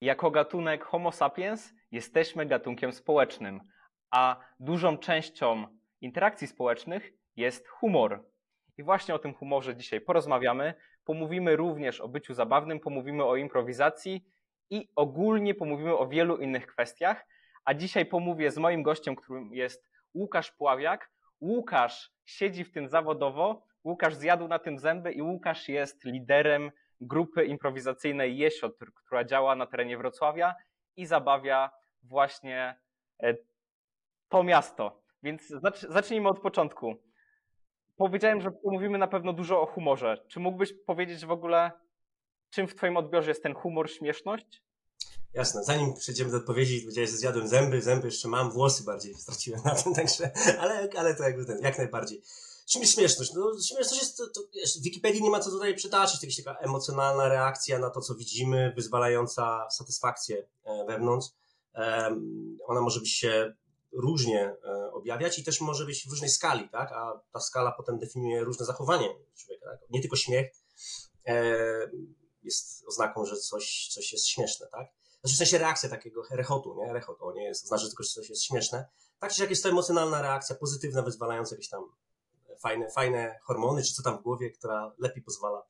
Jako gatunek Homo sapiens jesteśmy gatunkiem społecznym, a dużą częścią interakcji społecznych jest humor. I właśnie o tym humorze dzisiaj porozmawiamy. Pomówimy również o byciu zabawnym, pomówimy o improwizacji i ogólnie pomówimy o wielu innych kwestiach. A dzisiaj pomówię z moim gościem, którym jest Łukasz Pławiak. Łukasz siedzi w tym zawodowo, Łukasz zjadł na tym zęby i Łukasz jest liderem grupy improwizacyjnej Jesiotr, która działa na terenie Wrocławia i zabawia właśnie e, to miasto. Więc zacznijmy od początku. Powiedziałem, że pomówimy na pewno dużo o humorze. Czy mógłbyś powiedzieć w ogóle, czym w Twoim odbiorze jest ten humor, śmieszność? Jasne, zanim przejdziemy do odpowiedzi, powiedziałeś, że zjadłem zęby, zęby jeszcze mam, włosy bardziej straciłem na tym, także, ale, ale to jakby ten, jak najbardziej. Czym jest śmieszność? No, śmieszność jest, to, to, w Wikipedii nie ma co tutaj przytaczyć, to jakaś taka emocjonalna reakcja na to, co widzimy, wyzwalająca satysfakcję e, wewnątrz. Ona może być się różnie e, objawiać i też może być w różnej skali, tak? A ta skala potem definiuje różne zachowanie człowieka, tak? Nie tylko śmiech e, jest oznaką, że coś, coś jest śmieszne, tak? Znaczy w sensie reakcja takiego rechotu, nie? Rechot, to nie jest, znaczy, że tylko coś jest śmieszne. Tak czy jak jest to emocjonalna reakcja, pozytywna, wyzwalająca jakieś tam fajne, fajne hormony, czy co tam w głowie, która lepiej pozwala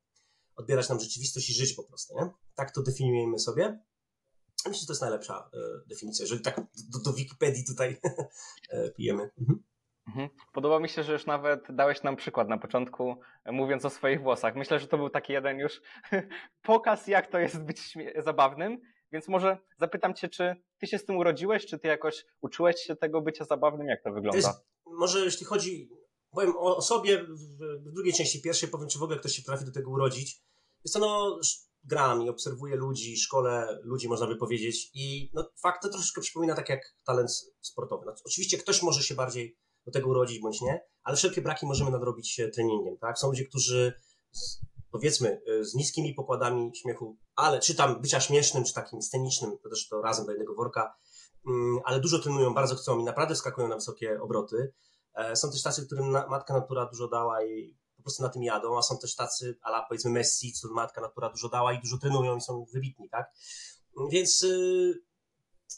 odbierać nam rzeczywistość i żyć po prostu, nie? Tak to definiujemy sobie. Myślę, że to jest najlepsza e, definicja, jeżeli tak do, do Wikipedii tutaj e, pijemy. Mhm. mhm. Podoba mi się, że już nawet dałeś nam przykład na początku, e, mówiąc o swoich włosach. Myślę, że to był taki jeden już pokaz, jak to jest być zabawnym. Więc może zapytam Cię, czy Ty się z tym urodziłeś, czy Ty jakoś uczyłeś się tego bycia zabawnym? Jak to wygląda? To jest, może jeśli chodzi, powiem o sobie w drugiej części pierwszej, powiem, czy w ogóle ktoś się potrafi do tego urodzić. Jest to no, gram i obserwuję ludzi, szkole ludzi, można by powiedzieć. I no, fakt to troszeczkę przypomina tak jak talent sportowy. No, oczywiście ktoś może się bardziej do tego urodzić bądź nie, ale wszelkie braki możemy nadrobić treningiem. Tak? Są ludzie, którzy powiedzmy z niskimi pokładami śmiechu, ale czy tam bycia śmiesznym, czy takim scenicznym, to też to razem do jednego worka, mm, ale dużo trenują, bardzo chcą i naprawdę skakują na wysokie obroty. E, są też tacy, którym matka natura dużo dała i po prostu na tym jadą, a są też tacy, ala powiedzmy Messi, co matka natura dużo dała i dużo trenują i są wybitni, tak? Więc y,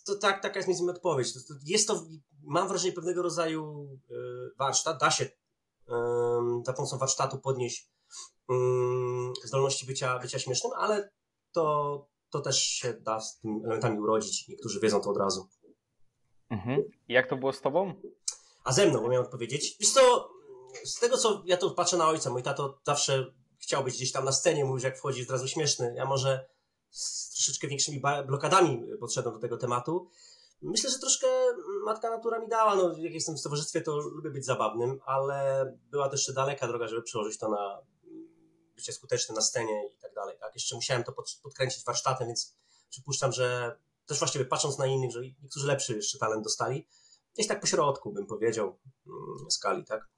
to tak, taka jest między innymi odpowiedź. Jest to, mam wrażenie, pewnego rodzaju y, warsztat. Da się za pomocą warsztatu podnieść zdolności bycia, bycia śmiesznym, ale to, to też się da z tymi elementami urodzić. Niektórzy wiedzą to od razu. Mhm. Jak to było z tobą? A ze mną, bo miałem odpowiedzieć. Wiesz to z tego co ja to patrzę na ojca, mój tato zawsze chciał być gdzieś tam na scenie, mówił, że jak wchodzi, jest razu śmieszny. Ja może z troszeczkę większymi blokadami podszedłem do tego tematu. Myślę, że troszkę matka natura mi dała. No, jak jestem w towarzystwie, to lubię być zabawnym, ale była też jeszcze daleka droga, żeby przełożyć to na bycie skutecznym na scenie i tak dalej. Tak? Jeszcze musiałem to podkręcić warsztatem, więc przypuszczam, że też właściwie patrząc na innych, że niektórzy lepszy jeszcze talent dostali. Gdzieś tak po środku bym powiedział mm, skali, tak?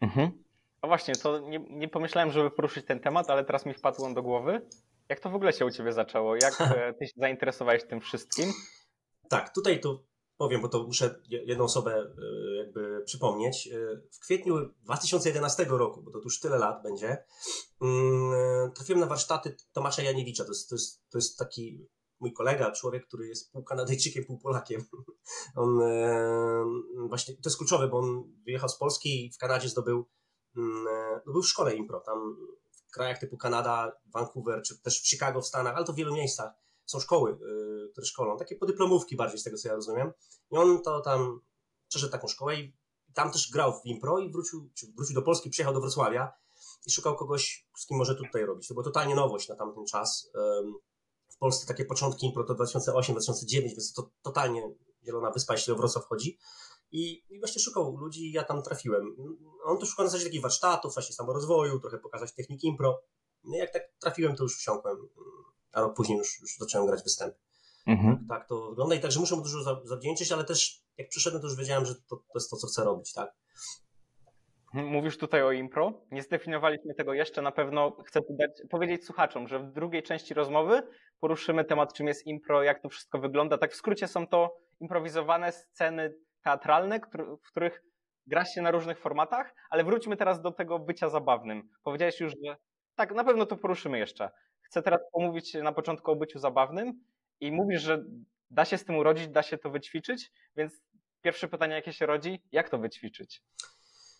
Mhm. No właśnie, to nie, nie pomyślałem, żeby poruszyć ten temat, ale teraz mi wpadł on do głowy. Jak to w ogóle się u Ciebie zaczęło? Jak e, Ty się zainteresowałeś tym wszystkim? Tak, tutaj to powiem, bo to muszę jedną osobę e, jakby przypomnieć. E, w kwietniu 2011 roku, bo to już tyle lat będzie, mm, trafiłem na warsztaty Tomasza Janiewicza. To jest, to jest, to jest taki mój kolega, człowiek, który jest pół Kanadyjczykiem, pół Polakiem. On właśnie, to jest kluczowe, bo on wyjechał z Polski i w Kanadzie zdobył, mm, no był w szkole impro, tam w krajach typu Kanada, Vancouver, czy też w Chicago w Stanach, ale to w wielu miejscach są szkoły, y, które szkolą, takie podyplomówki bardziej z tego, co ja rozumiem. I on to tam przeszedł taką szkołę i tam też grał w impro i wrócił, wrócił do Polski, przyjechał do Wrocławia i szukał kogoś, z kim może tutaj robić. To była totalnie nowość na tamten czas. Polsce takie początki impro to 2008-2009, więc to totalnie Zielona Wyspa, jeśli o Wrocław chodzi. I, I właśnie szukał ludzi, ja tam trafiłem. On to szukał na zasadzie takich warsztatów, właśnie samorozwoju, trochę pokazać techniki impro. No jak tak trafiłem, to już wsiąkłem, a rok później już, już zacząłem grać występy. Mhm. Tak, tak, to wygląda i także muszę mu dużo zawdzięczyć, ale też jak przyszedłem, to już wiedziałem, że to, to jest to, co chcę robić, tak. Mówisz tutaj o impro. Nie zdefiniowaliśmy tego jeszcze. Na pewno chcę dać, powiedzieć słuchaczom, że w drugiej części rozmowy poruszymy temat, czym jest impro, jak to wszystko wygląda. Tak w skrócie są to improwizowane sceny teatralne, w których gra się na różnych formatach, ale wróćmy teraz do tego bycia zabawnym. Powiedziałeś już, że tak, na pewno to poruszymy jeszcze. Chcę teraz pomówić na początku o byciu zabawnym i mówisz, że da się z tym urodzić, da się to wyćwiczyć, więc pierwsze pytanie, jakie się rodzi, jak to wyćwiczyć?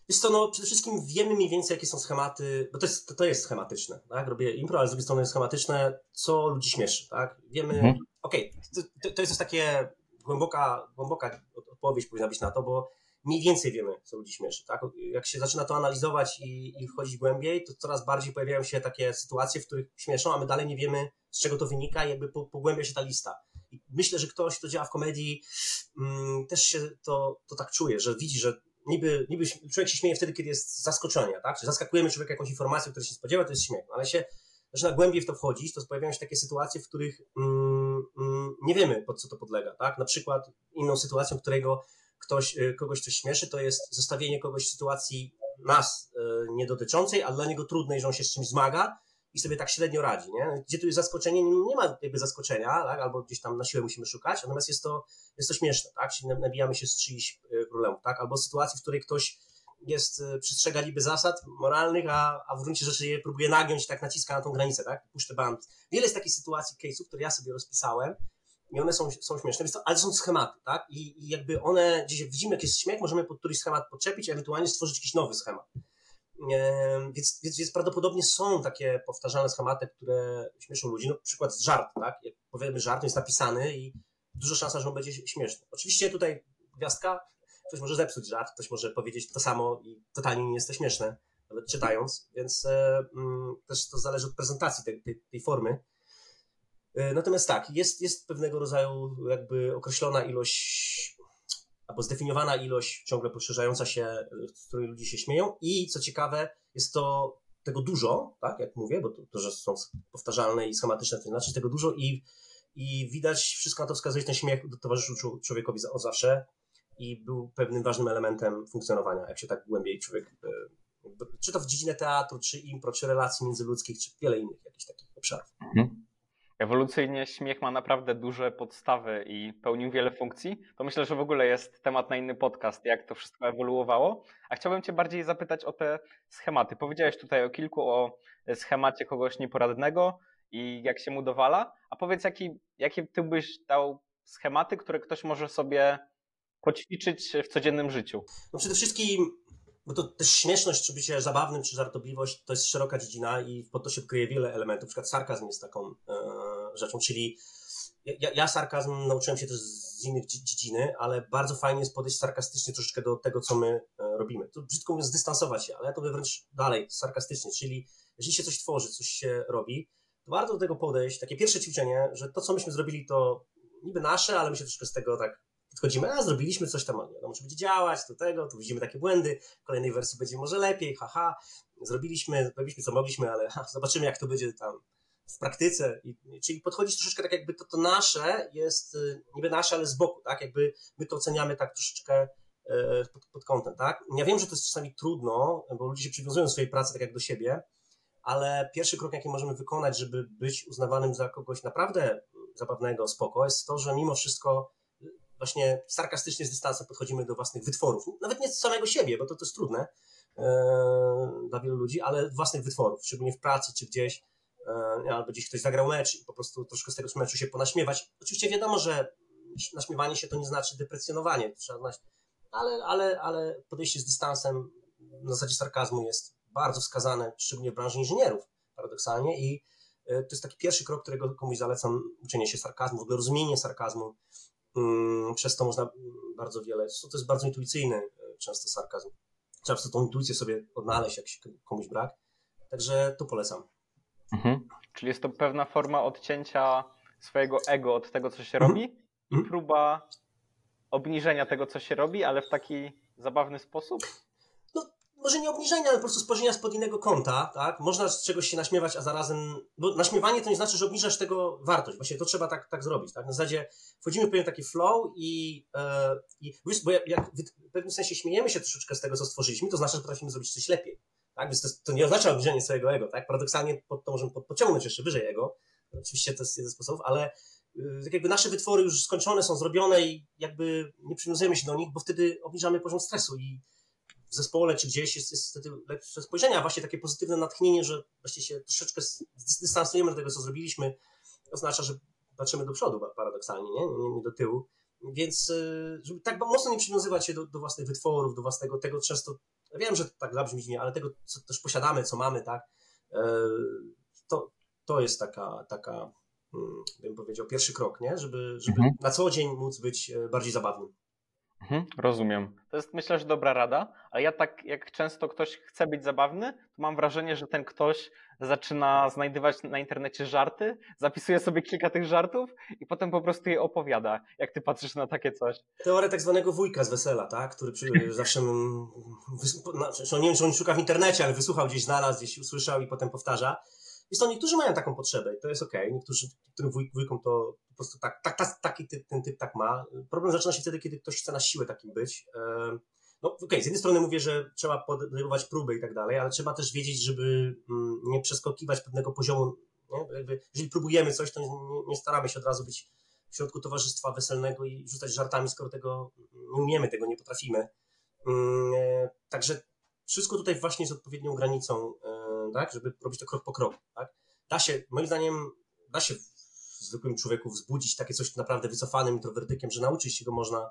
Jest to, no, przede wszystkim wiemy mniej więcej, jakie są schematy, bo to jest, to, to jest schematyczne, tak? Robię impro, ale z drugiej strony jest schematyczne, co ludzi śmieszy, tak? Wiemy, mhm. okej, okay, to, to, jest takie głęboka, głęboka odpowiedź powinna być na to, bo mniej więcej wiemy, co ludzi śmieszy, tak? Jak się zaczyna to analizować i, i wchodzić głębiej, to coraz bardziej pojawiają się takie sytuacje, w których śmieszą, a my dalej nie wiemy, z czego to wynika i jakby pogłębia się ta lista. I myślę, że ktoś, kto działa w komedii, mm, też się to, to tak czuje, że widzi, że niby, niby człowiek się śmieje wtedy, kiedy jest zaskoczenia, tak? Czy zaskakujemy człowieka jakąś informacją, której się spodziewa, to jest śmiech. No ale się zaczyna głębiej w to wchodzić, to pojawiają się takie sytuacje, w których mm, mm, nie wiemy, pod co to podlega, tak? Na przykład inną sytuacją, którego ktoś, y, kogoś coś śmieszy, to jest zostawienie kogoś w sytuacji nas y, nie dotyczącej, a dla niego trudnej, że on się z czymś zmaga i sobie tak średnio radzi, nie? Gdzie tu jest zaskoczenie, nie, nie ma jakby zaskoczenia, tak? albo gdzieś tam na siłę musimy szukać, natomiast jest to, jest to śmieszne, tak? Czyli nabijamy się z czyichś y, problemów, tak? Albo sytuacji, w której ktoś jest, y, przestrzega niby zasad moralnych, a, a w gruncie rzeczy je próbuje nagiąć, tak naciska na tą granicę, tak? Puszczę band. Wiele jest takich sytuacji, case'ów, które ja sobie rozpisałem i one są, są śmieszne, ale są schematy, tak? I, I jakby one, gdzieś widzimy, jak jest śmiech, możemy pod któryś schemat podczepić, ewentualnie stworzyć jakiś nowy schemat. Więc, więc, więc prawdopodobnie są takie powtarzalne schematy, które śmieszą ludzi. No, przykład żart, tak? Jak powiemy żart, jest napisany i duża szansa, że on będzie śmieszny. Oczywiście tutaj gwiazdka, ktoś może zepsuć żart, ktoś może powiedzieć to samo i totalnie nie jest to śmieszne, nawet czytając, więc e, mm, też to zależy od prezentacji tej, tej, tej formy. E, natomiast tak, jest, jest pewnego rodzaju jakby określona ilość albo zdefiniowana ilość ciągle poszerzająca się, z której ludzie się śmieją i co ciekawe, jest to tego dużo, tak, jak mówię, bo to, to że są powtarzalne i schematyczne, to znaczy tego dużo i, i widać, wszystko na to wskazuje, ten śmiech towarzyszył człowiekowi od zawsze i był pewnym ważnym elementem funkcjonowania, jak się tak głębiej człowiek, e, czy to w dziedzinie teatru, czy impro, czy relacji międzyludzkich, czy wiele innych jakichś takich obszarów. Mhm ewolucyjnie śmiech ma naprawdę duże podstawy i pełnił wiele funkcji, to myślę, że w ogóle jest temat na inny podcast, jak to wszystko ewoluowało. A chciałbym Cię bardziej zapytać o te schematy. Powiedziałeś tutaj o kilku, o schemacie kogoś nieporadnego i jak się mu dowala. A powiedz, jaki, jakie Ty byś dał schematy, które ktoś może sobie poćwiczyć w codziennym życiu? No przede wszystkim bo to też śmieszność, czy bycie zabawnym, czy żartobliwość, to jest szeroka dziedzina i pod to się kryje wiele elementów. Na przykład sarkazm jest taką e, rzeczą, czyli ja, ja, sarkazm nauczyłem się też z innych dziedziny, ale bardzo fajnie jest podejść sarkastycznie troszeczkę do tego, co my e, robimy. To brzydko mówiąc, zdystansować się, ale ja to wręcz dalej, sarkastycznie, czyli jeżeli się coś tworzy, coś się robi, to warto do tego podejść, takie pierwsze ćwiczenie, że to, co myśmy zrobili, to niby nasze, ale my się troszkę z tego tak podchodzimy, a zrobiliśmy coś tam, no może będzie działać, do tego, tu widzimy takie błędy, w kolejnej wersji będzie może lepiej, haha, zrobiliśmy, zrobiliśmy co mogliśmy, ale ha, zobaczymy jak to będzie tam w praktyce. I, czyli podchodzić troszeczkę tak jakby to, to nasze jest y, niby nasze, ale z boku, tak, jakby my to oceniamy tak troszeczkę y, pod, pod kątem, tak. Ja wiem, że to jest czasami trudno, bo ludzie się przywiązują do swojej pracy tak jak do siebie, ale pierwszy krok, jaki możemy wykonać, żeby być uznawanym za kogoś naprawdę zabawnego, spoko, jest to, że mimo wszystko właśnie sarkastycznie z dystansem podchodzimy do własnych wytworów. Nawet nie z samego siebie, bo to, to jest trudne e, dla wielu ludzi, ale własnych wytworów, szczególnie w pracy czy gdzieś, e, albo gdzieś ktoś zagrał mecz i po prostu troszkę z tego meczu się ponaśmiewać. Oczywiście wiadomo, że naśmiewanie się to nie znaczy deprecjonowanie, ale, ale, ale podejście z dystansem na zasadzie sarkazmu jest bardzo wskazane, szczególnie w branży inżynierów, paradoksalnie i e, to jest taki pierwszy krok, którego komuś zalecam, uczenie się sarkazmu, w ogóle rozumienie sarkazmu, Mm, przez to można bardzo wiele. To jest bardzo intuicyjny e, często sarkazm. Trzeba po tą intuicję sobie odnaleźć, jak się komuś brak. Także to polecam. Mhm. Czyli jest to pewna forma odcięcia swojego ego od tego, co się mhm. robi i mhm. próba obniżenia tego, co się robi, ale w taki zabawny sposób? może nie obniżenia, ale po prostu spojrzenia spod innego kąta, tak? Można z czegoś się naśmiewać, a zarazem, bo naśmiewanie to nie znaczy, że obniżasz tego wartość, właśnie to trzeba tak, tak zrobić, tak? Na zasadzie wchodzimy w pewien taki flow i, e, i bo jak w pewnym sensie śmiejemy się troszeczkę z tego, co stworzyliśmy, to znaczy, że potrafimy zrobić coś lepiej, tak? Więc to, to nie oznacza obniżenie swojego ego, tak? Paradoksalnie pod, to możemy pod, pociągnąć jeszcze wyżej ego, oczywiście to jest jeden z sposobów, ale y, tak jakby nasze wytwory już skończone są, zrobione i jakby nie przywiązujemy się do nich, bo wtedy obniżamy poziom stresu i w zespole czy gdzieś jest, jest wtedy lepsze spojrzenie, a właśnie takie pozytywne natchnienie, że właśnie się troszeczkę dystansujemy do tego, co zrobiliśmy, oznacza, że patrzymy do przodu paradoksalnie, nie, nie, nie do tyłu. Więc y, żeby tak mocno nie przywiązywać się do, do własnych wytworów, do własnego tego często, wiem, że to tak zabrzmi, ale tego, co też posiadamy, co mamy, tak, e, to, to jest taka, taka, mm, bym powiedział, pierwszy krok, nie? Żeby, żeby mhm. na co dzień móc być e, bardziej zabawnym. Mhm, rozumiem. To jest myślę, że dobra rada, ale ja tak jak często ktoś chce być zabawny, to mam wrażenie, że ten ktoś zaczyna znajdywać na internecie żarty, zapisuje sobie kilka tych żartów i potem po prostu je opowiada. Jak ty patrzysz na takie coś? Teoria tak zwanego wujka z wesela, tak? który przy, zawsze, znaczy, nie wiem, czy on szuka w internecie, ale wysłuchał gdzieś, znalazł, gdzieś usłyszał i potem powtarza. Jest to niektórzy mają taką potrzebę i to jest okej. Okay. Niektórzy, niektórym wuj, wujkom to po prostu tak, tak, tak, taki typ, ten typ tak ma. Problem zaczyna się wtedy, kiedy ktoś chce na siłę takim być. No okej, okay, z jednej strony mówię, że trzeba podejmować próby i tak dalej, ale trzeba też wiedzieć, żeby mm, nie przeskakiwać pewnego poziomu. Nie? Jeżeli próbujemy coś, to nie, nie staramy się od razu być w środku towarzystwa weselnego i rzucać żartami, skoro tego nie umiemy, tego nie potrafimy. Mm, e, także wszystko tutaj właśnie z odpowiednią granicą, e, tak, żeby robić to krok po kroku. Tak? Da się, moim zdaniem, da się w zwykłym człowieku wzbudzić takie coś naprawdę wycofanym introwertykiem, że nauczyć się go można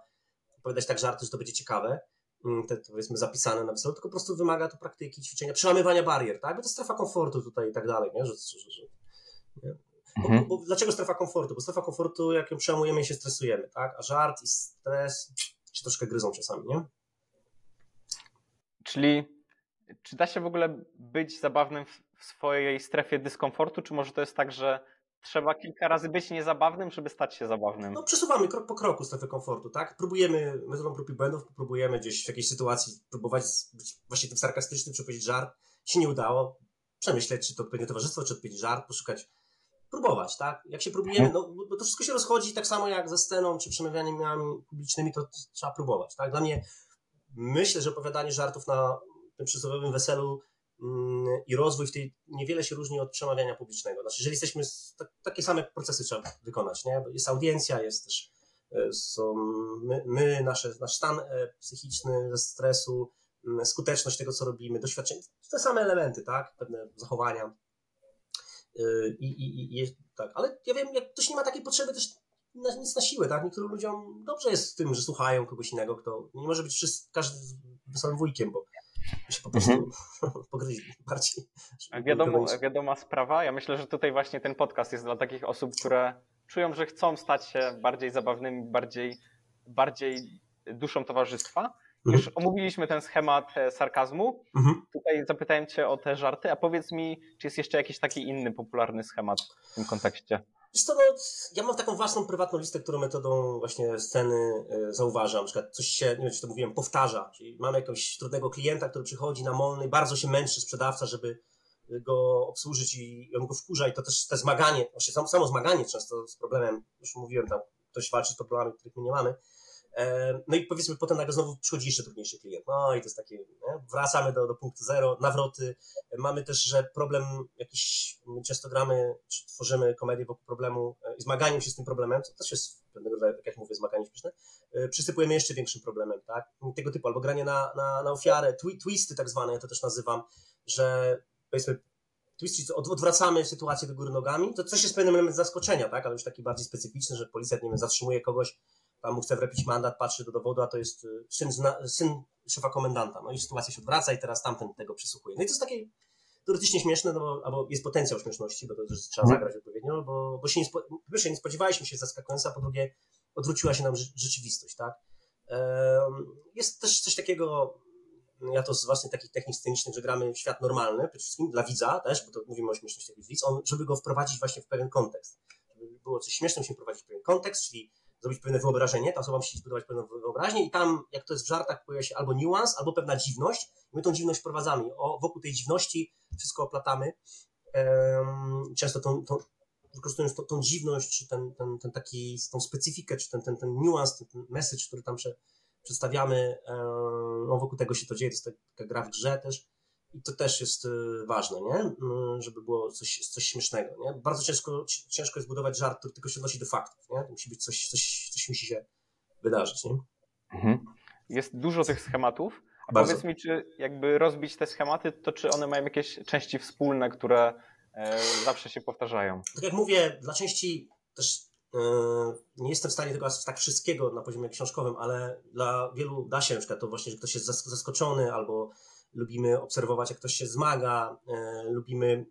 opowiadać tak żarty, że to będzie ciekawe, mm, te powiedzmy zapisane na weselu, tylko po prostu wymaga to praktyki, ćwiczenia, przełamywania barier, tak? Bo to strefa komfortu tutaj i tak dalej, nie? Że, że, że nie? Bo, mhm. bo, bo, dlaczego strefa komfortu? Bo strefa komfortu, jak ją przełamujemy, się stresujemy, tak? A żart i stres się troszkę gryzą czasami, nie? Czyli czy da się w ogóle być zabawnym w swojej strefie dyskomfortu, czy może to jest tak, że trzeba kilka razy być niezabawnym, żeby stać się zabawnym? No przesuwamy krok po kroku strefę komfortu, tak? Próbujemy, metodą prób i błędów, próbujemy gdzieś w jakiejś sytuacji próbować być właśnie tym sarkastycznym, czy powiedzieć żart. Się nie udało. Przemyśleć, czy to odpowiednie towarzystwo, czy odpowiedni żart, poszukać próbować, tak? Jak się próbujemy, no bo to wszystko się rozchodzi tak samo jak ze sceną, czy przemawianiami publicznymi, to trzeba próbować, tak? Dla mnie myślę, że opowiadanie żartów na tym przysłowiowym weselu mm, i rozwój w tej niewiele się różni od przemawiania publicznego. Znaczy, jeżeli jesteśmy, takie same procesy trzeba wykonać, nie? Jest audiencja, jest też e, są my, my nasze, nasz stan e, psychiczny ze stresu, skuteczność tego, co robimy, doświadczenie, te same elementy, tak? Pewne zachowania. E, I, i, i, tak. Ale ja wiem, jak ktoś nie ma takiej potrzeby, też na, nic na siłę, tak? Niektórym ludziom dobrze jest w tym, że słuchają kogoś innego, kto nie może być wszyscy, każdy wesołym wujkiem, bo się po prostu mhm. pogryźli bardziej. Wiadomo, wiadoma sprawa. Ja myślę, że tutaj właśnie ten podcast jest dla takich osób, które czują, że chcą stać się bardziej zabawnymi, bardziej, bardziej duszą towarzystwa. Mhm. Już omówiliśmy ten schemat e, sarkazmu. Mhm. Tutaj zapytałem Cię o te żarty, a powiedz mi, czy jest jeszcze jakiś taki inny popularny schemat w tym kontekście? Wiesz no, ja mam taką własną prywatną listę, którą metodą właśnie sceny y, zauważam. Na przykład coś się, nie wiem czy to mówiłem, powtarza. Czyli mamy jakiegoś trudnego klienta, który przychodzi na molny, bardzo się męczy sprzedawca, żeby go obsłużyć i on go wkurza i to też te zmaganie, właśnie samo, samo zmaganie często z problemem, już mówiłem tam, ktoś walczy z problemami, których my nie mamy, E, no i powiedzmy potem nagle znowu przychodzi jeszcze trudniejszy klient. No i to jest takie, nie? wracamy do, do punktu zero, nawroty. Mamy też, że problem jakiś, my często gramy, czy tworzymy komedię wokół problemu e, i zmaganiem się z tym problemem, co też jest pewnego rodzaju, tak jak mówię, zmaganie śmieszne, e, przysypujemy jeszcze większym problemem, tak? Tego typu, albo granie na, na, na ofiarę, twi twisty tak zwane, ja to też nazywam, że powiedzmy twisty, odwracamy sytuację do góry nogami, to coś jest pewien element zaskoczenia, tak? Ale już taki bardziej specyficzny, że policjant, nie wiem, zatrzymuje kogoś, tam mu chce wlepić mandat, patrzy do dowodu, a to jest y, syn, zna, syn szefa komendanta. No i sytuacja się odwraca i teraz tamten tego przysłuchuje. No i to jest takie teoretycznie śmieszne, no bo, albo jest potencjał śmieszności, bo to też trzeba mhm. zagrać odpowiednio, bo, bo się nie, spo, pierwsze, nie spodziewaliśmy się zaskakująca, a po drugie odwróciła się nam rzeczywistość, tak? Jest też coś takiego, ja to z własnych takich technik scenicznych, że gramy w świat normalny, przede wszystkim dla widza też, bo to mówimy o śmieszności widz, on, żeby go wprowadzić właśnie w pewien kontekst. Żeby było coś śmieszne, musimy wprowadzić w pewien kontekst, czyli zrobić pewne wyobrażenie, ta osoba musi zbudować pewną wyobraźnię i tam, jak to jest w żartach, pojawia się albo niuans, albo pewna dziwność. My tą dziwność wprowadzamy. O, wokół tej dziwności wszystko oplatamy. Um, często tą, tą, wykorzystując tą, tą dziwność, czy ten, ten, ten taki, tą specyfikę, czy ten, ten, ten niuans, ten, ten message, który tam prze, przedstawiamy, um, no wokół tego się to dzieje, to jest taka gra w grze też. I to też jest y, ważne, nie? Mm, żeby było coś, coś śmiesznego, nie? Bardzo ciężko, ciężko jest budować żart, który tylko się odnosi do faktów, nie? To musi być coś, coś, coś musi się wydarzyć, nie? Mhm. Jest dużo tych schematów. A Bardzo. powiedz mi, czy jakby rozbić te schematy, to czy one mają jakieś części wspólne, które e, zawsze się powtarzają? Tak jak mówię, dla części też nie jestem w stanie tego tak wszystkiego na poziomie książkowym, ale dla wielu da się na przykład to właśnie, że ktoś jest zaskoczony albo lubimy obserwować, jak ktoś się zmaga, lubimy,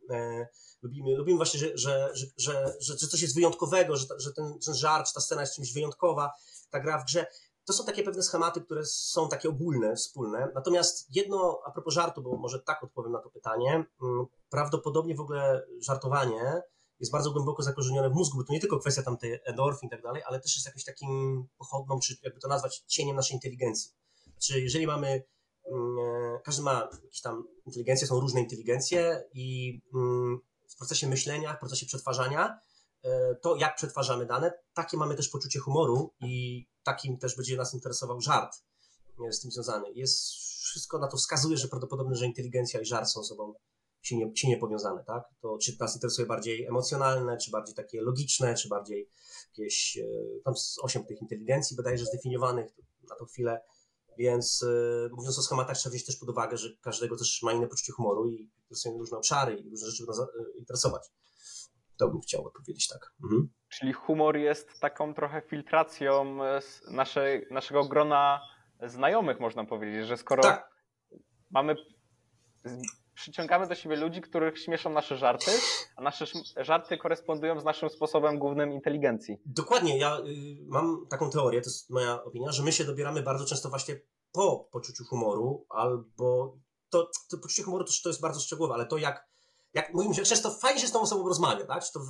lubimy, lubimy właśnie, że, że, że, że, coś jest wyjątkowego, że, że ten, ten żart, ta scena jest czymś wyjątkowa, ta gra w grze. To są takie pewne schematy, które są takie ogólne, wspólne. Natomiast jedno, a propos żartu, bo może tak odpowiem na to pytanie, mm, prawdopodobnie w ogóle żartowanie jest bardzo głęboko zakorzenione w mózgu, bo to nie tylko kwestia tam tej endorfin i tak dalej, ale też jest jakimś takim pochodną, czy jakby to nazwać, cieniem naszej inteligencji. Czy jeżeli mamy, e, każdy ma jakieś tam inteligencje, są różne inteligencje i mm, w procesie myślenia, w procesie przetwarzania, e, to jak przetwarzamy dane, takie mamy też poczucie humoru i takim też będzie nas interesował żart e, z tym związany. Jest wszystko na to wskazuje, że prawdopodobne, że inteligencja i żart są sobą silnie, silnie powiązane, tak? To czy nas interesuje bardziej emocjonalne, czy bardziej takie logiczne, czy bardziej jakieś, e, tam osiem tych inteligencji bodajże zdefiniowanych na tą chwilę, więc e, mówiąc o schematach trzeba wziąć też pod uwagę, że każdego też ma inne poczucie humoru i są różne obszary i różne rzeczy będą interesować. To bym chciał odpowiedzieć tak. Mhm. Czyli humor jest taką trochę filtracją naszej, naszego grona znajomych, można powiedzieć, że skoro tak. mamy przyciągamy do siebie ludzi, których śmieszą nasze żarty, a nasze żarty korespondują z naszym sposobem głównym inteligencji. Dokładnie, ja y, mam taką teorię, to jest moja opinia, że my się dobieramy bardzo często właśnie po poczuciu humoru, albo to, to poczucie humoru to, to jest bardzo szczegółowe, ale to jak, jak mówimy, często fajnie się z tą osobą rozmawia, tak? Czy to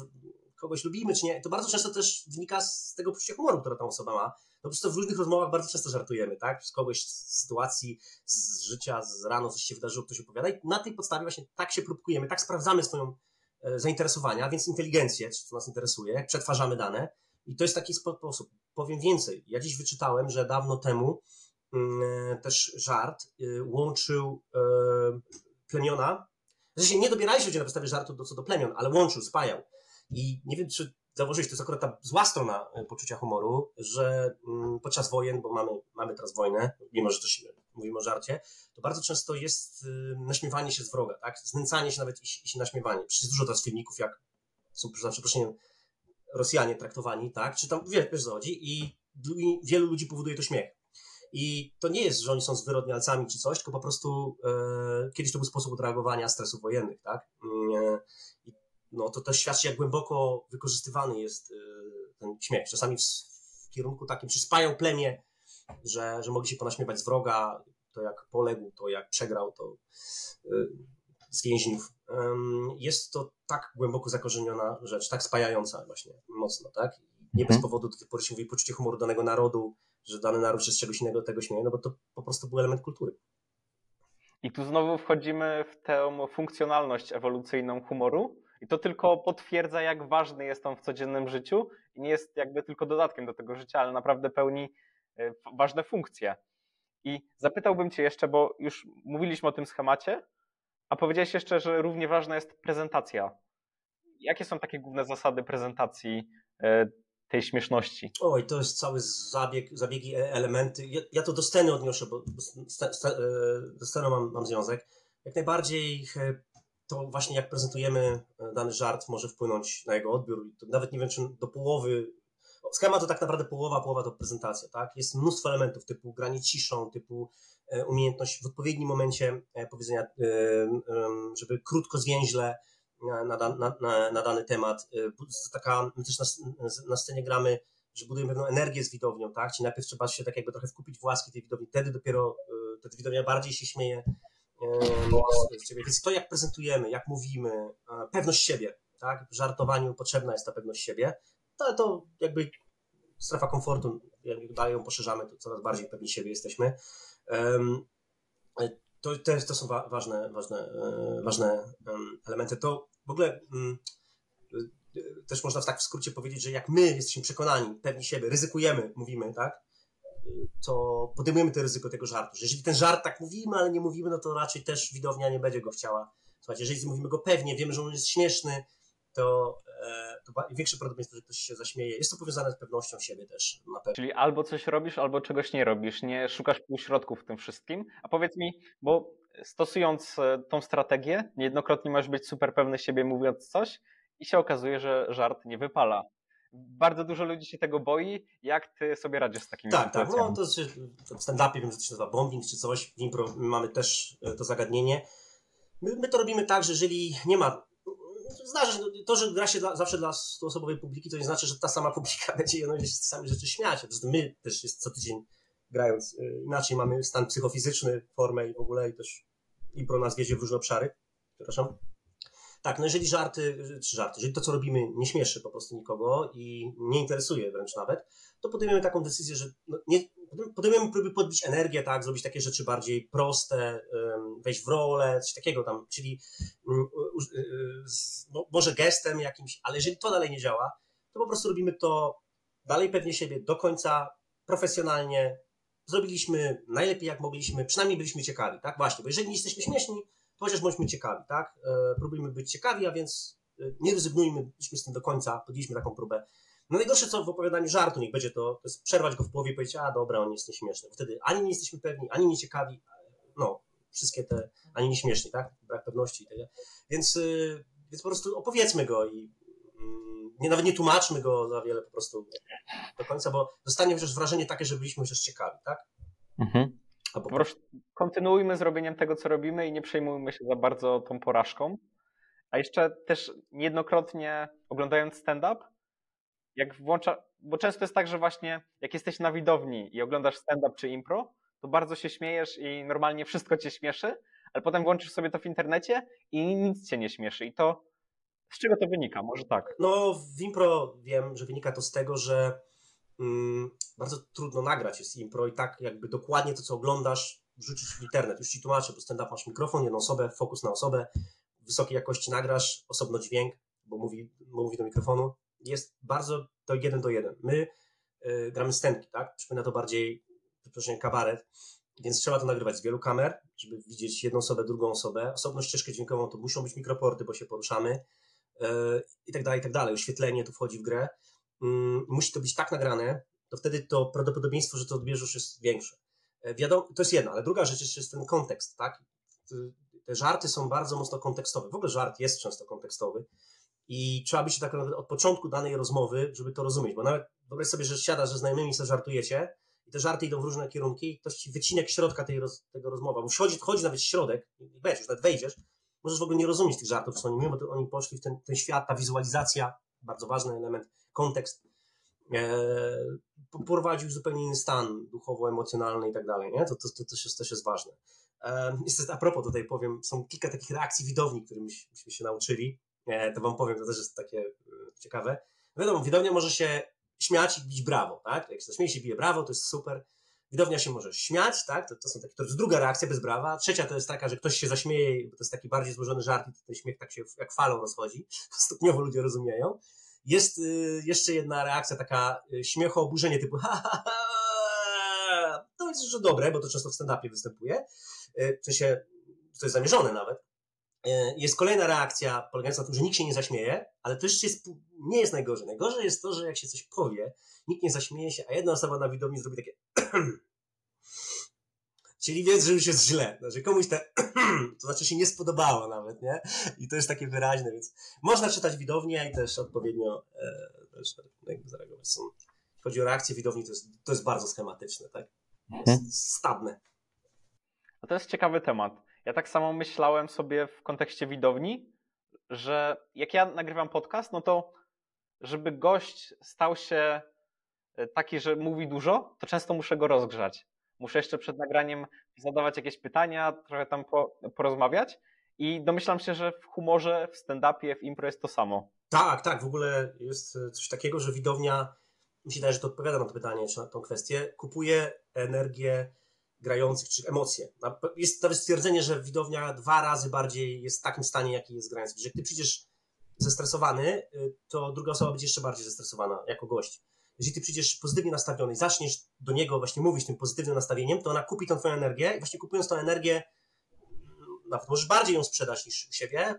kogoś lubimy, czy nie, to bardzo często też wynika z tego poczucia humoru, które ta osoba ma. No po w różnych rozmowach bardzo często żartujemy, tak? Z kogoś z sytuacji, z życia, z rano coś się wydarzyło, ktoś opowiada i na tej podstawie właśnie tak się próbkujemy, tak sprawdzamy swoją e, zainteresowania, więc inteligencję, co nas interesuje, jak przetwarzamy dane i to jest taki sposób. Powiem więcej, ja dziś wyczytałem, że dawno temu mm, też żart y, łączył y, plemiona, sensie nie dobierali się ludzie na podstawie żartu do, co do plemion, ale łączył, spajał. I nie wiem, czy zauważyłeś, to jest akurat ta zła strona e, poczucia humoru, że mm, podczas wojen, bo mamy, mamy teraz wojnę, mimo że coś mówimy o żarcie, to bardzo często jest y, naśmiewanie się z wroga, tak? Znęcanie się nawet i, i się naśmiewanie. Przecież jest dużo teraz filmików, jak są, za przeproszeniem, Rosjanie traktowani, tak? Czy tam, wiesz, wiesz co chodzi? I wielu ludzi powoduje to śmiech. I to nie jest, że oni są zwyrodnialcami czy coś, tylko po prostu e, kiedyś to był sposób odreagowania stresów wojennych, tak? Mm, e, I no to też świadczy, jak głęboko wykorzystywany jest y, ten śmiech. Czasami w, w kierunku takim, czy spają plemię, że, że mogli się ponaśmiewać z wroga, to jak poległ, to jak przegrał, to y, z więźniów. Jest to tak głęboko zakorzeniona rzecz, tak spajająca właśnie mocno, tak? Nie bez mhm. powodu do tej pory się mówi poczucie humoru danego narodu, że dany naród się z czegoś innego tego śmieje, no bo to po prostu był element kultury. I tu znowu wchodzimy w tę funkcjonalność ewolucyjną humoru, i to tylko potwierdza, jak ważny jest on w codziennym życiu i nie jest jakby tylko dodatkiem do tego życia, ale naprawdę pełni e, ważne funkcje. I zapytałbym Cię jeszcze, bo już mówiliśmy o tym schemacie, a powiedziałeś jeszcze, że równie ważna jest prezentacja. Jakie są takie główne zasady prezentacji e, tej śmieszności? Oj, to jest cały zabieg, zabiegi, e, elementy. Ja, ja to do sceny odniosę, bo do sceny mam, mam związek. Jak najbardziej to właśnie jak prezentujemy e, dany żart może wpłynąć na jego odbiór. Nawet nie wiem, czy do połowy. Schemat to tak naprawdę połowa, połowa to prezentacja, tak? Jest mnóstwo elementów typu granie ciszą, typu e, umiejętność w odpowiednim momencie e, powiedzenia, żeby krótko, zwięźle na, na, na, na dany temat. Taka, my też na, na scenie gramy, że budujemy pewną energię z widownią, tak? Czyli najpierw trzeba się tak jakby trochę wkupić w łaski tej widowni, wtedy dopiero wtedy widownia bardziej się śmieje, więc to, jak prezentujemy, jak mówimy, pewność siebie, tak? W żartowaniu potrzebna jest ta pewność siebie, to, to jakby strefa komfortu, jak dalej ją poszerzamy, to coraz bardziej pewni siebie jesteśmy. To, to, to są ważne, ważne, e, ważne elementy. To w ogóle mm, też można tak w skrócie powiedzieć, że jak my jesteśmy przekonani, pewni siebie, ryzykujemy, mówimy, tak? To podejmujemy to ryzyko tego żartu. Że jeżeli ten żart tak mówimy, ale nie mówimy, no to raczej też widownia nie będzie go chciała słuchać. Jeżeli mówimy go pewnie, wiemy, że on jest śmieszny, to, e, to większe prawdopodobieństwo, że ktoś się zaśmieje. Jest to powiązane z pewnością siebie też. Na pewno. Czyli albo coś robisz, albo czegoś nie robisz. Nie szukasz półśrodków w tym wszystkim. A powiedz mi, bo stosując e, tą strategię, niejednokrotnie możesz być super pewny siebie mówiąc coś i się okazuje, że żart nie wypala. Bardzo dużo ludzi się tego boi. Jak ty sobie radzisz z takimi Tak, tak. sytuacjami? No to się, w stand-upie wiem, że to się nazywa bombing czy coś. W impro mamy też e, to zagadnienie. My, my to robimy tak, że jeżeli nie ma. Zdarza się, to, że gra się dla, zawsze dla stuosobowej publiki, to nie znaczy, że ta sama publika będzie jedną się z tych samych rzeczy śmiać. Prostu my też jest co tydzień grając e, inaczej. Mamy stan psychofizyczny, formę i w ogóle i też impro nas wiedzie w różne obszary. Przepraszam. Tak, no jeżeli żarty, czy żarty, jeżeli to, co robimy, nie śmieszy po prostu nikogo i nie interesuje wręcz nawet, to podejmujemy taką decyzję, że no nie, podejmujemy próby podbić energię, tak, zrobić takie rzeczy bardziej proste, wejść w rolę, coś takiego tam, czyli um, um, może gestem jakimś, ale jeżeli to dalej nie działa, to po prostu robimy to dalej pewnie siebie, do końca, profesjonalnie, zrobiliśmy najlepiej jak mogliśmy, przynajmniej byliśmy ciekawi, tak, właśnie, bo jeżeli nie jesteśmy śmieszni, chociaż bądźmy ciekawi, tak, e, próbujmy być ciekawi, a więc e, nie rezygnujmy, byliśmy z tym do końca, podjęliśmy taką próbę, no najgorsze co w opowiadaniu żartu, niech będzie to, to jest przerwać go w połowie i powiedzieć, a dobra, on jest nieśmieszny. Wtedy ani nie jesteśmy pewni, ani nie ciekawi, no, wszystkie te, ani nieśmieszni, tak? Brak pewności i tyle. Więc, yy, więc po prostu opowiedzmy go i yy, nie, nawet nie tłumaczmy go za wiele po prostu do końca, bo dostanie chociaż wrażenie takie, że byliśmy chociaż ciekawi, tak? Mhm. Po prostu kontynuujmy z robieniem tego, co robimy i nie przejmujmy się za bardzo tą porażką. A jeszcze też niejednokrotnie oglądając stand-up, jak włącza, bo często jest tak, że właśnie jak jesteś na widowni i oglądasz stand-up czy impro, to bardzo się śmiejesz i normalnie wszystko cię śmieszy, ale potem włączysz sobie to w internecie i nic cię nie śmieszy. I to z czego to wynika? Może tak? No, w impro wiem, że wynika to z tego, że mm, bardzo trudno nagrać jest impro i tak jakby dokładnie to, co oglądasz, wrzucić w internet. Już ci tłumaczę, bo stand-up masz mikrofon, jedną osobę, fokus na osobę, wysokiej jakości nagrasz, osobno dźwięk, bo mówi, bo mówi do mikrofonu, jest bardzo to jeden do jeden. My y, gramy stępki, tak? Przypomina to bardziej, przepraszam, kabaret, więc trzeba to nagrywać z wielu kamer, żeby widzieć jedną osobę, drugą osobę. Osobną ścieżkę dźwiękową to muszą być mikroporty, bo się poruszamy y, i tak dalej, i tak dalej. Oświetlenie tu wchodzi w grę. Y, musi to być tak nagrane, to wtedy to prawdopodobieństwo, że to odbierzesz jest większe. E, wiadomo, to jest jedna, ale druga rzecz jest ten kontekst, tak? Te żarty są bardzo mocno kontekstowe. W ogóle żart jest często kontekstowy i trzeba być tak od początku danej rozmowy, żeby to rozumieć, bo nawet wyobraź sobie, że siadasz ze znajomymi, sobie żartujecie i te żarty idą w różne kierunki i ktoś ci wycinek środka tej roz, tego rozmowy, bo wchodzi, wchodzi nawet środek, wiesz, już nawet wejdziesz, możesz w ogóle nie rozumieć tych żartów, co oni mówią, bo oni poszli w ten, ten świat, ta wizualizacja, bardzo ważny element, kontekst, e, prowadził zupełnie inny stan duchowo-emocjonalny i tak dalej, nie? To, to, to, też, jest, też jest ważne. E, niestety, a propos tutaj powiem, są kilka takich reakcji widowni, które myśmy się nauczyli, E, to wam powiem, to też jest takie ciekawe. Wiadomo, widownia może się śmiać i bić brawo, tak? Jak się śmieje się bije brawo, to jest super. Widownia się może śmiać, tak? To, to, są takie, to jest druga reakcja bez brawa. Trzecia to jest taka, że ktoś się zaśmieje, bo to jest taki bardziej złożony żart i ten śmiech tak się jak falą rozchodzi. Stopniowo ludzie rozumieją. Jest y, jeszcze jedna reakcja, taka y, śmiecho, oburzenie typu ha, ha, ha. To jest że dobre, bo to często w stand-upie występuje. Y, w sensie, to jest zamierzone nawet. E, jest kolejna reakcja polegająca na tym, że nikt się nie zaśmieje, ale to jeszcze jest, nie jest najgorzej. Najgorzej jest to, że jak się coś powie, nikt nie zaśmieje się, a jedna osoba na widowni zrobi takie Czyli wiedz, że już jest źle. Znaczy komuś te to znaczy się nie spodobało nawet, nie? I to jest takie wyraźne, więc można czytać widownię i też odpowiednio e, też jakby zareagować. Są, jeśli chodzi o reakcję widowni, to jest, to jest bardzo schematyczne, tak? Jest mhm. stadne. A to jest ciekawy temat ja tak samo myślałem sobie w kontekście widowni, że jak ja nagrywam podcast, no to żeby gość stał się e, taki, że mówi dużo, to często muszę go rozgrzać. Muszę jeszcze przed nagraniem zadawać jakieś pytania, trochę tam porozmawiać. I domyślam się, że w humorze, w stand-upie, w impro jest to samo. Tak, tak. W ogóle jest e, coś takiego, że widownia, mi się wydaje, że to odpowiada na to pytanie, czy na tą kwestię, kupuje energię grających, czy emocje. Jest nawet stwierdzenie, że widownia dwa razy bardziej jest w takim stanie, jaki jest grający. Że jak ty przyjdziesz zestresowany, y, to druga osoba będzie jeszcze bardziej zestresowana jako gość. Jeżeli ty przyjdziesz pozytywnie nastawiony i zaczniesz do niego właśnie mówić tym pozytywnym nastawieniem, to ona kupi tą twoją energię i właśnie kupując tą energię, nawet możesz bardziej ją sprzedać niż u siebie,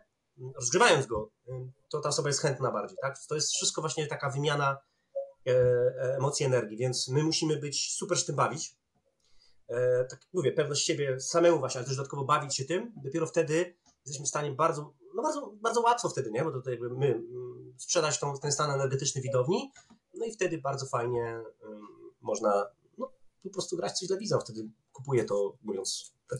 rozgrzewając go, y, to ta osoba jest chętna bardziej, tak? To jest wszystko właśnie taka wymiana e, e, emocji, energii, więc my musimy być super się tym bawić, e, tak mówię, pewność siebie samemu właśnie, ale też dodatkowo bawić się tym, dopiero wtedy jesteśmy w stanie bardzo, no bardzo, bardzo łatwo wtedy, nie? Bo to jakby my, mm, sprzedać tą, ten stan energetyczny widowni, no i wtedy bardzo fajnie można no, po prostu grać coś dla widza, wtedy kupuje to, mówiąc tak.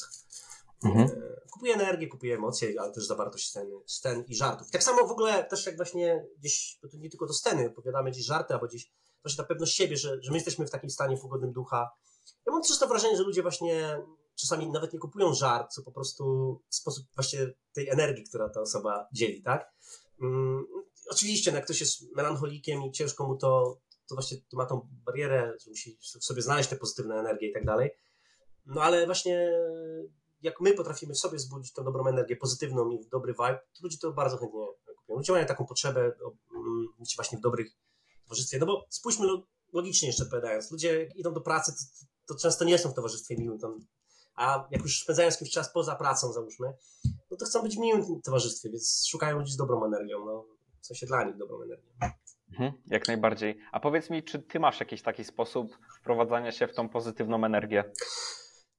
Mhm. E, kupuje energię, kupuje emocje, ale też zawartość sceny, scen i żartów. Tak samo w ogóle też jak właśnie gdzieś, bo to nie tylko do sceny, opowiadamy gdzieś żarty, albo gdzieś właśnie ta pewność siebie, że, że my jesteśmy w takim stanie pogodnym ducha. Ja mam też to wrażenie, że ludzie właśnie czasami nawet nie kupują żart, co po prostu sposób właśnie tej energii, która ta osoba dzieli, tak? Hmm, oczywiście, no jak ktoś jest melancholikiem i ciężko mu to, to właśnie to ma tą barierę, że musi w sobie znaleźć te pozytywne energie i tak dalej. No ale właśnie jak my potrafimy w sobie wzbudzić tą dobrą energię, pozytywną i dobry vibe, to ludzie to bardzo chętnie kupią. Ludzie mają taką potrzebę być właśnie w dobrych towarzystwie. No bo spójrzmy logicznie jeszcze odpowiadając. Ludzie idą do pracy, to, to często nie są w towarzystwie miłym, tam, a jak już spędzają jakiś czas poza pracą, załóżmy, no to chcą być w miłym towarzystwie, więc szukają ludzi z dobrą energią, no, w sensie dla nich dobrą energią. Mhm, jak najbardziej. A powiedz mi, czy ty masz jakiś taki sposób wprowadzania się w tą pozytywną energię?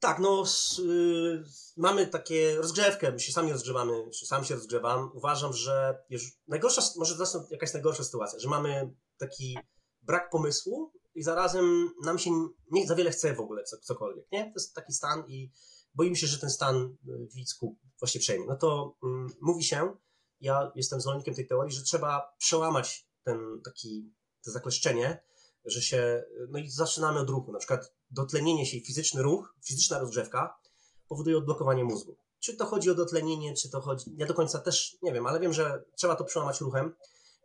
Tak, no y, mamy takie rozgrzewkę, my się sami rozgrzewamy, czy sam się rozgrzewam. Uważam, że najgorsza, może to jakaś najgorsza sytuacja, że mamy taki brak pomysłu i zarazem nam się nie za wiele chce w ogóle cokolwiek, nie? To jest taki stan i boimy się, że ten stan y, widzku właśnie przejmie. No to mm, mówi się, ja jestem zwolennikiem tej teorii, że trzeba przełamać ten taki, to zakleszczenie, że się, no i zaczynamy od ruchu, na przykład dotlenienie się fizyczny ruch, fizyczna rozgrzewka powoduje odblokowanie mózgu. Czy to chodzi o dotlenienie, czy to chodzi, ja do końca też nie wiem, ale wiem, że trzeba to przełamać ruchem,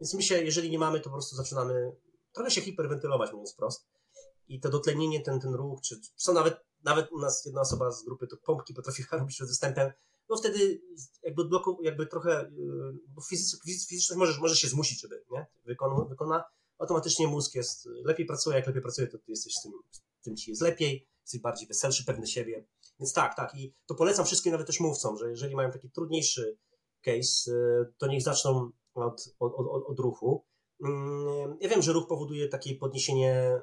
więc my się, jeżeli nie mamy, to po prostu zaczynamy trochę się hiperwentylować, mówiąc wprost. I to dotlenienie, ten, ten ruch, czy są nawet, nawet u nas jedna osoba z grupy to pompki potrafi robić przed występem, no wtedy jakby odbloku, jakby trochę, yy, bo fizyczność możesz, możesz się zmusić, żeby, nie? Wykona, wykona, automatycznie mózg jest, lepiej pracuje, jak lepiej pracuje, to ty jesteś tym, tym ci jest lepiej, jesteś bardziej weselszy, pewny siebie. Więc tak, tak. I to polecam wszystkim nawet też mówcom, że jeżeli mają taki trudniejszy case, y, to niech zaczną od, od, od, od ruchu. Mm, ja wiem, że ruch powoduje takie podniesienie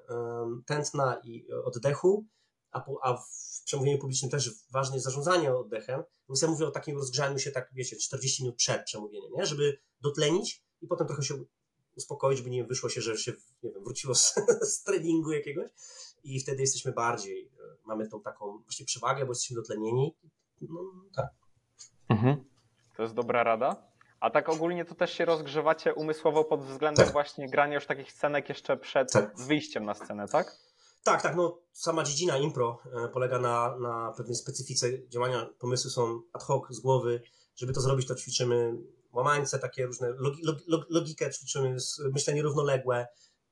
tętna i oddechu, a, po, a w przemówieniu publicznym też ważne jest zarządzanie oddechem. Więc ja mówię o takim rozgrzaniu się, tak wiecie, 40 minut przed przemówieniem, nie? żeby dotlenić i potem trochę się uspokoić, żeby nie wyszło się, że się nie wiem, wróciło z, z treningu jakiegoś i wtedy jesteśmy bardziej, e, mamy tą taką właśnie przewagę, bo jesteśmy dotlenieni. No, tak. Mhm. To jest dobra rada. A tak ogólnie to też się rozgrzewacie umysłowo pod względem tak. właśnie grania już takich scenek jeszcze przed tak. wyjściem na scenę, tak? Tak, tak. No, sama dziedzina impro e, polega na, na pewnej specyfice działania. Pomysły są ad hoc z głowy. Żeby to zrobić, to ćwiczymy łamańce, takie różne, logi, log, logikę ćwiczymy, myślenie równoległe.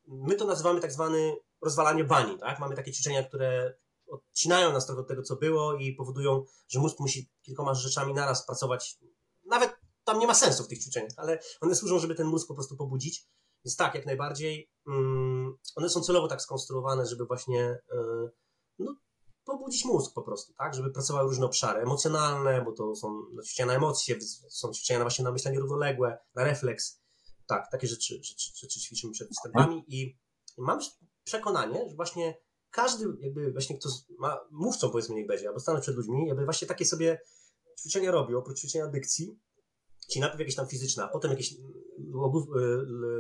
My to nazywamy tak zwany rozwalanie bani, tak? Mamy takie ćwiczenia, które odcinają nas trochę od tego, co było i powodują, że mózg musi kilkoma rzeczami naraz pracować. Nawet tam nie ma sensu w tych ćwiczeniach, ale one służą, żeby ten mózg po prostu pobudzić. Więc tak, jak najbardziej. Um, one są celowo tak skonstruowane, żeby właśnie yy, no, pobudzić mózg po prostu, tak? Żeby pracowały różne obszary emocjonalne, bo to są ćwiczenia na emocje, są ćwiczenia właśnie na myślenie równoległe, na refleks. Tak, takie rzeczy, rzeczy, rzeczy ćwiczymy przed występami i, i mam przekonanie, że właśnie każdy jakby właśnie kto ma, mówcą powiedzmy niech będzie, albo stanę przed ludźmi, jakby właśnie takie sobie ćwiczenia robił, oprócz ćwiczenia dykcji, czyli najpierw jakieś tam fizyczne, a potem jakieś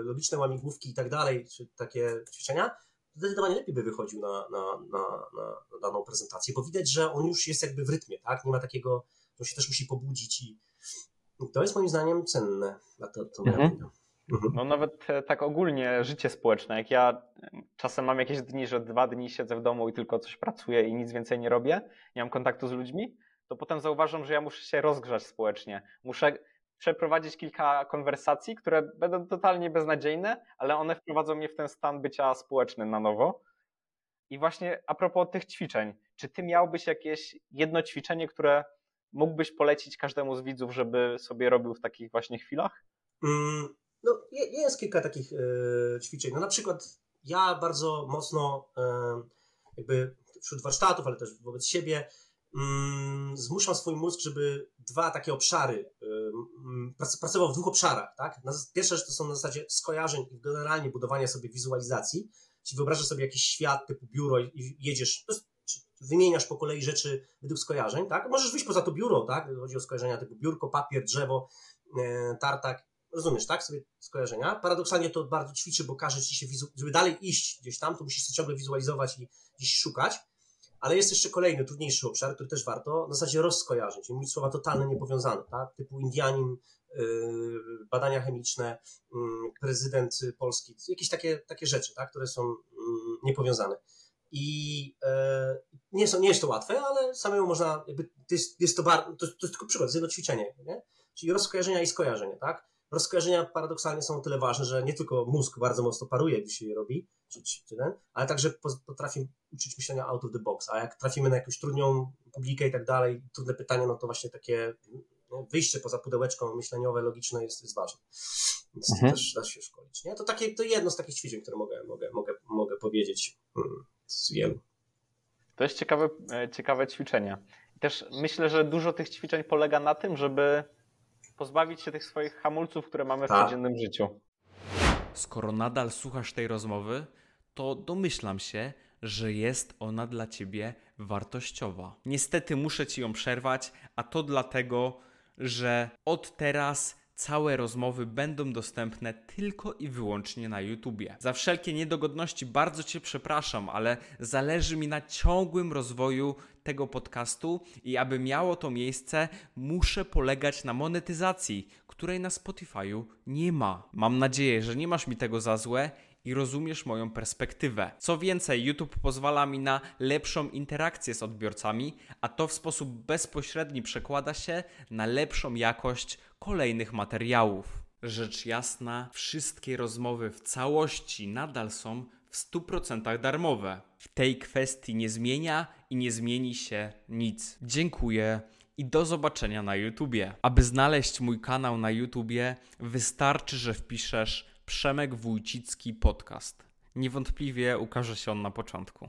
logiczne łamigłówki i tak dalej, czy takie ćwiczenia, zdecydowanie lepiej by wychodził na, na, na, na, daną prezentację, bo widać, że on już jest jakby w rytmie, tak? Nie ma takiego, że się też musi pobudzić i to jest moim zdaniem cenne. To, to mhm. Mhm. No nawet e, tak ogólnie życie społeczne. Jak ja czasem mam jakieś dni, że dwa dni siedzę w domu i tylko coś pracuję i nic więcej nie robię, nie mam kontaktu z ludźmi, to potem zauważam, że ja muszę się rozgrzać społecznie. Muszę przeprowadzić kilka konwersacji, które będą totalnie beznadziejne, ale one wprowadzą mnie w ten stan bycia społecznym na nowo. I właśnie a propos tych ćwiczeń, czy ty miałbyś jakieś jedno ćwiczenie, które mógłbyś polecić każdemu z widzów, żeby sobie robił w takich właśnie chwilach? Mm, no, jest kilka takich e, ćwiczeń. No, na przykład ja bardzo mocno e, jakby wśród warsztatów, ale też wobec siebie mm, zmuszam swój mózg, żeby dwa takie obszary, y, pracował w dwóch obszarach. Tak? Pierwsza rzecz to są na zasadzie skojarzeń i generalnie budowania sobie wizualizacji. Czyli wyobrażasz sobie jakiś świat typu biuro i jedziesz, wymieniasz po kolei rzeczy według skojarzeń, tak? Możesz wyjść poza to biuro, tak? Chodzi o skojarzenia typu biurko, papier, drzewo, e, tartak. rozumiesz, tak, sobie skojarzenia. Paradoksalnie to bardzo ćwiczy, bo każe ci się, żeby dalej iść gdzieś tam, to musisz to ciągle wizualizować i gdzieś szukać. Ale jest jeszcze kolejny, trudniejszy obszar, który też warto, na zasadzie rozskojarzeń, czyli mówić słowa totalnie niepowiązane, tak, typu Indianin, yy, badania chemiczne, yy, prezydent Polski, jakieś takie, takie rzeczy, tak, które są yy, niepowiązane. I e, nie, są, nie jest to łatwe, ale samemu można, jakby, to, jest, jest to, bar, to, to jest tylko przykład, jest jedno ćwiczenie, nie? czyli rozkojarzenia i skojarzenia, tak? Rozkojarzenia paradoksalnie są o tyle ważne, że nie tylko mózg bardzo mocno paruje, gdy się je robi, czy, czy ten, ale także potrafi uczyć myślenia out of the box, a jak trafimy na jakąś trudną publikę i tak dalej, trudne pytania, no to właśnie takie wyjście poza pudełeczko myśleniowe, logiczne jest, jest ważne. Więc mhm. też da się szkolić. Nie? To, takie, to jedno z takich ćwiczeń, które mogę, mogę, mogę, mogę powiedzieć hmm, z wielu. To jest ciekawe, e, ciekawe ćwiczenie. Też myślę, że dużo tych ćwiczeń polega na tym, żeby pozbawić się tych swoich hamulców, które mamy w Ta. codziennym życiu. Skoro nadal słuchasz tej rozmowy, to domyślam się, że jest ona dla ciebie wartościowa. Niestety muszę ci ją przerwać, a to dlatego, że od teraz całe rozmowy będą dostępne tylko i wyłącznie na YouTubie. Za wszelkie niedogodności bardzo Cię przepraszam, ale zależy mi na ciągłym rozwoju tego podcastu i aby miało to miejsce, muszę polegać na monetyzacji, której na Spotify'u nie ma. Mam nadzieję, że nie masz mi tego za złe i rozumiesz moją perspektywę. Co więcej, YouTube pozwala mi na lepszą interakcję z odbiorcami, a to w sposób bezpośredni przekłada się na lepszą jakość kolejnych materiałów. Rzecz jasna, wszystkie rozmowy w całości nadal są w 100% darmowe. W tej kwestii nie zmienia i nie zmieni się nic. Dziękuję i do zobaczenia na YouTubie. Aby znaleźć mój kanał na YouTubie, wystarczy, że wpiszesz Przemek Wójcicki Podcast. Niewątpliwie ukaże się on na początku.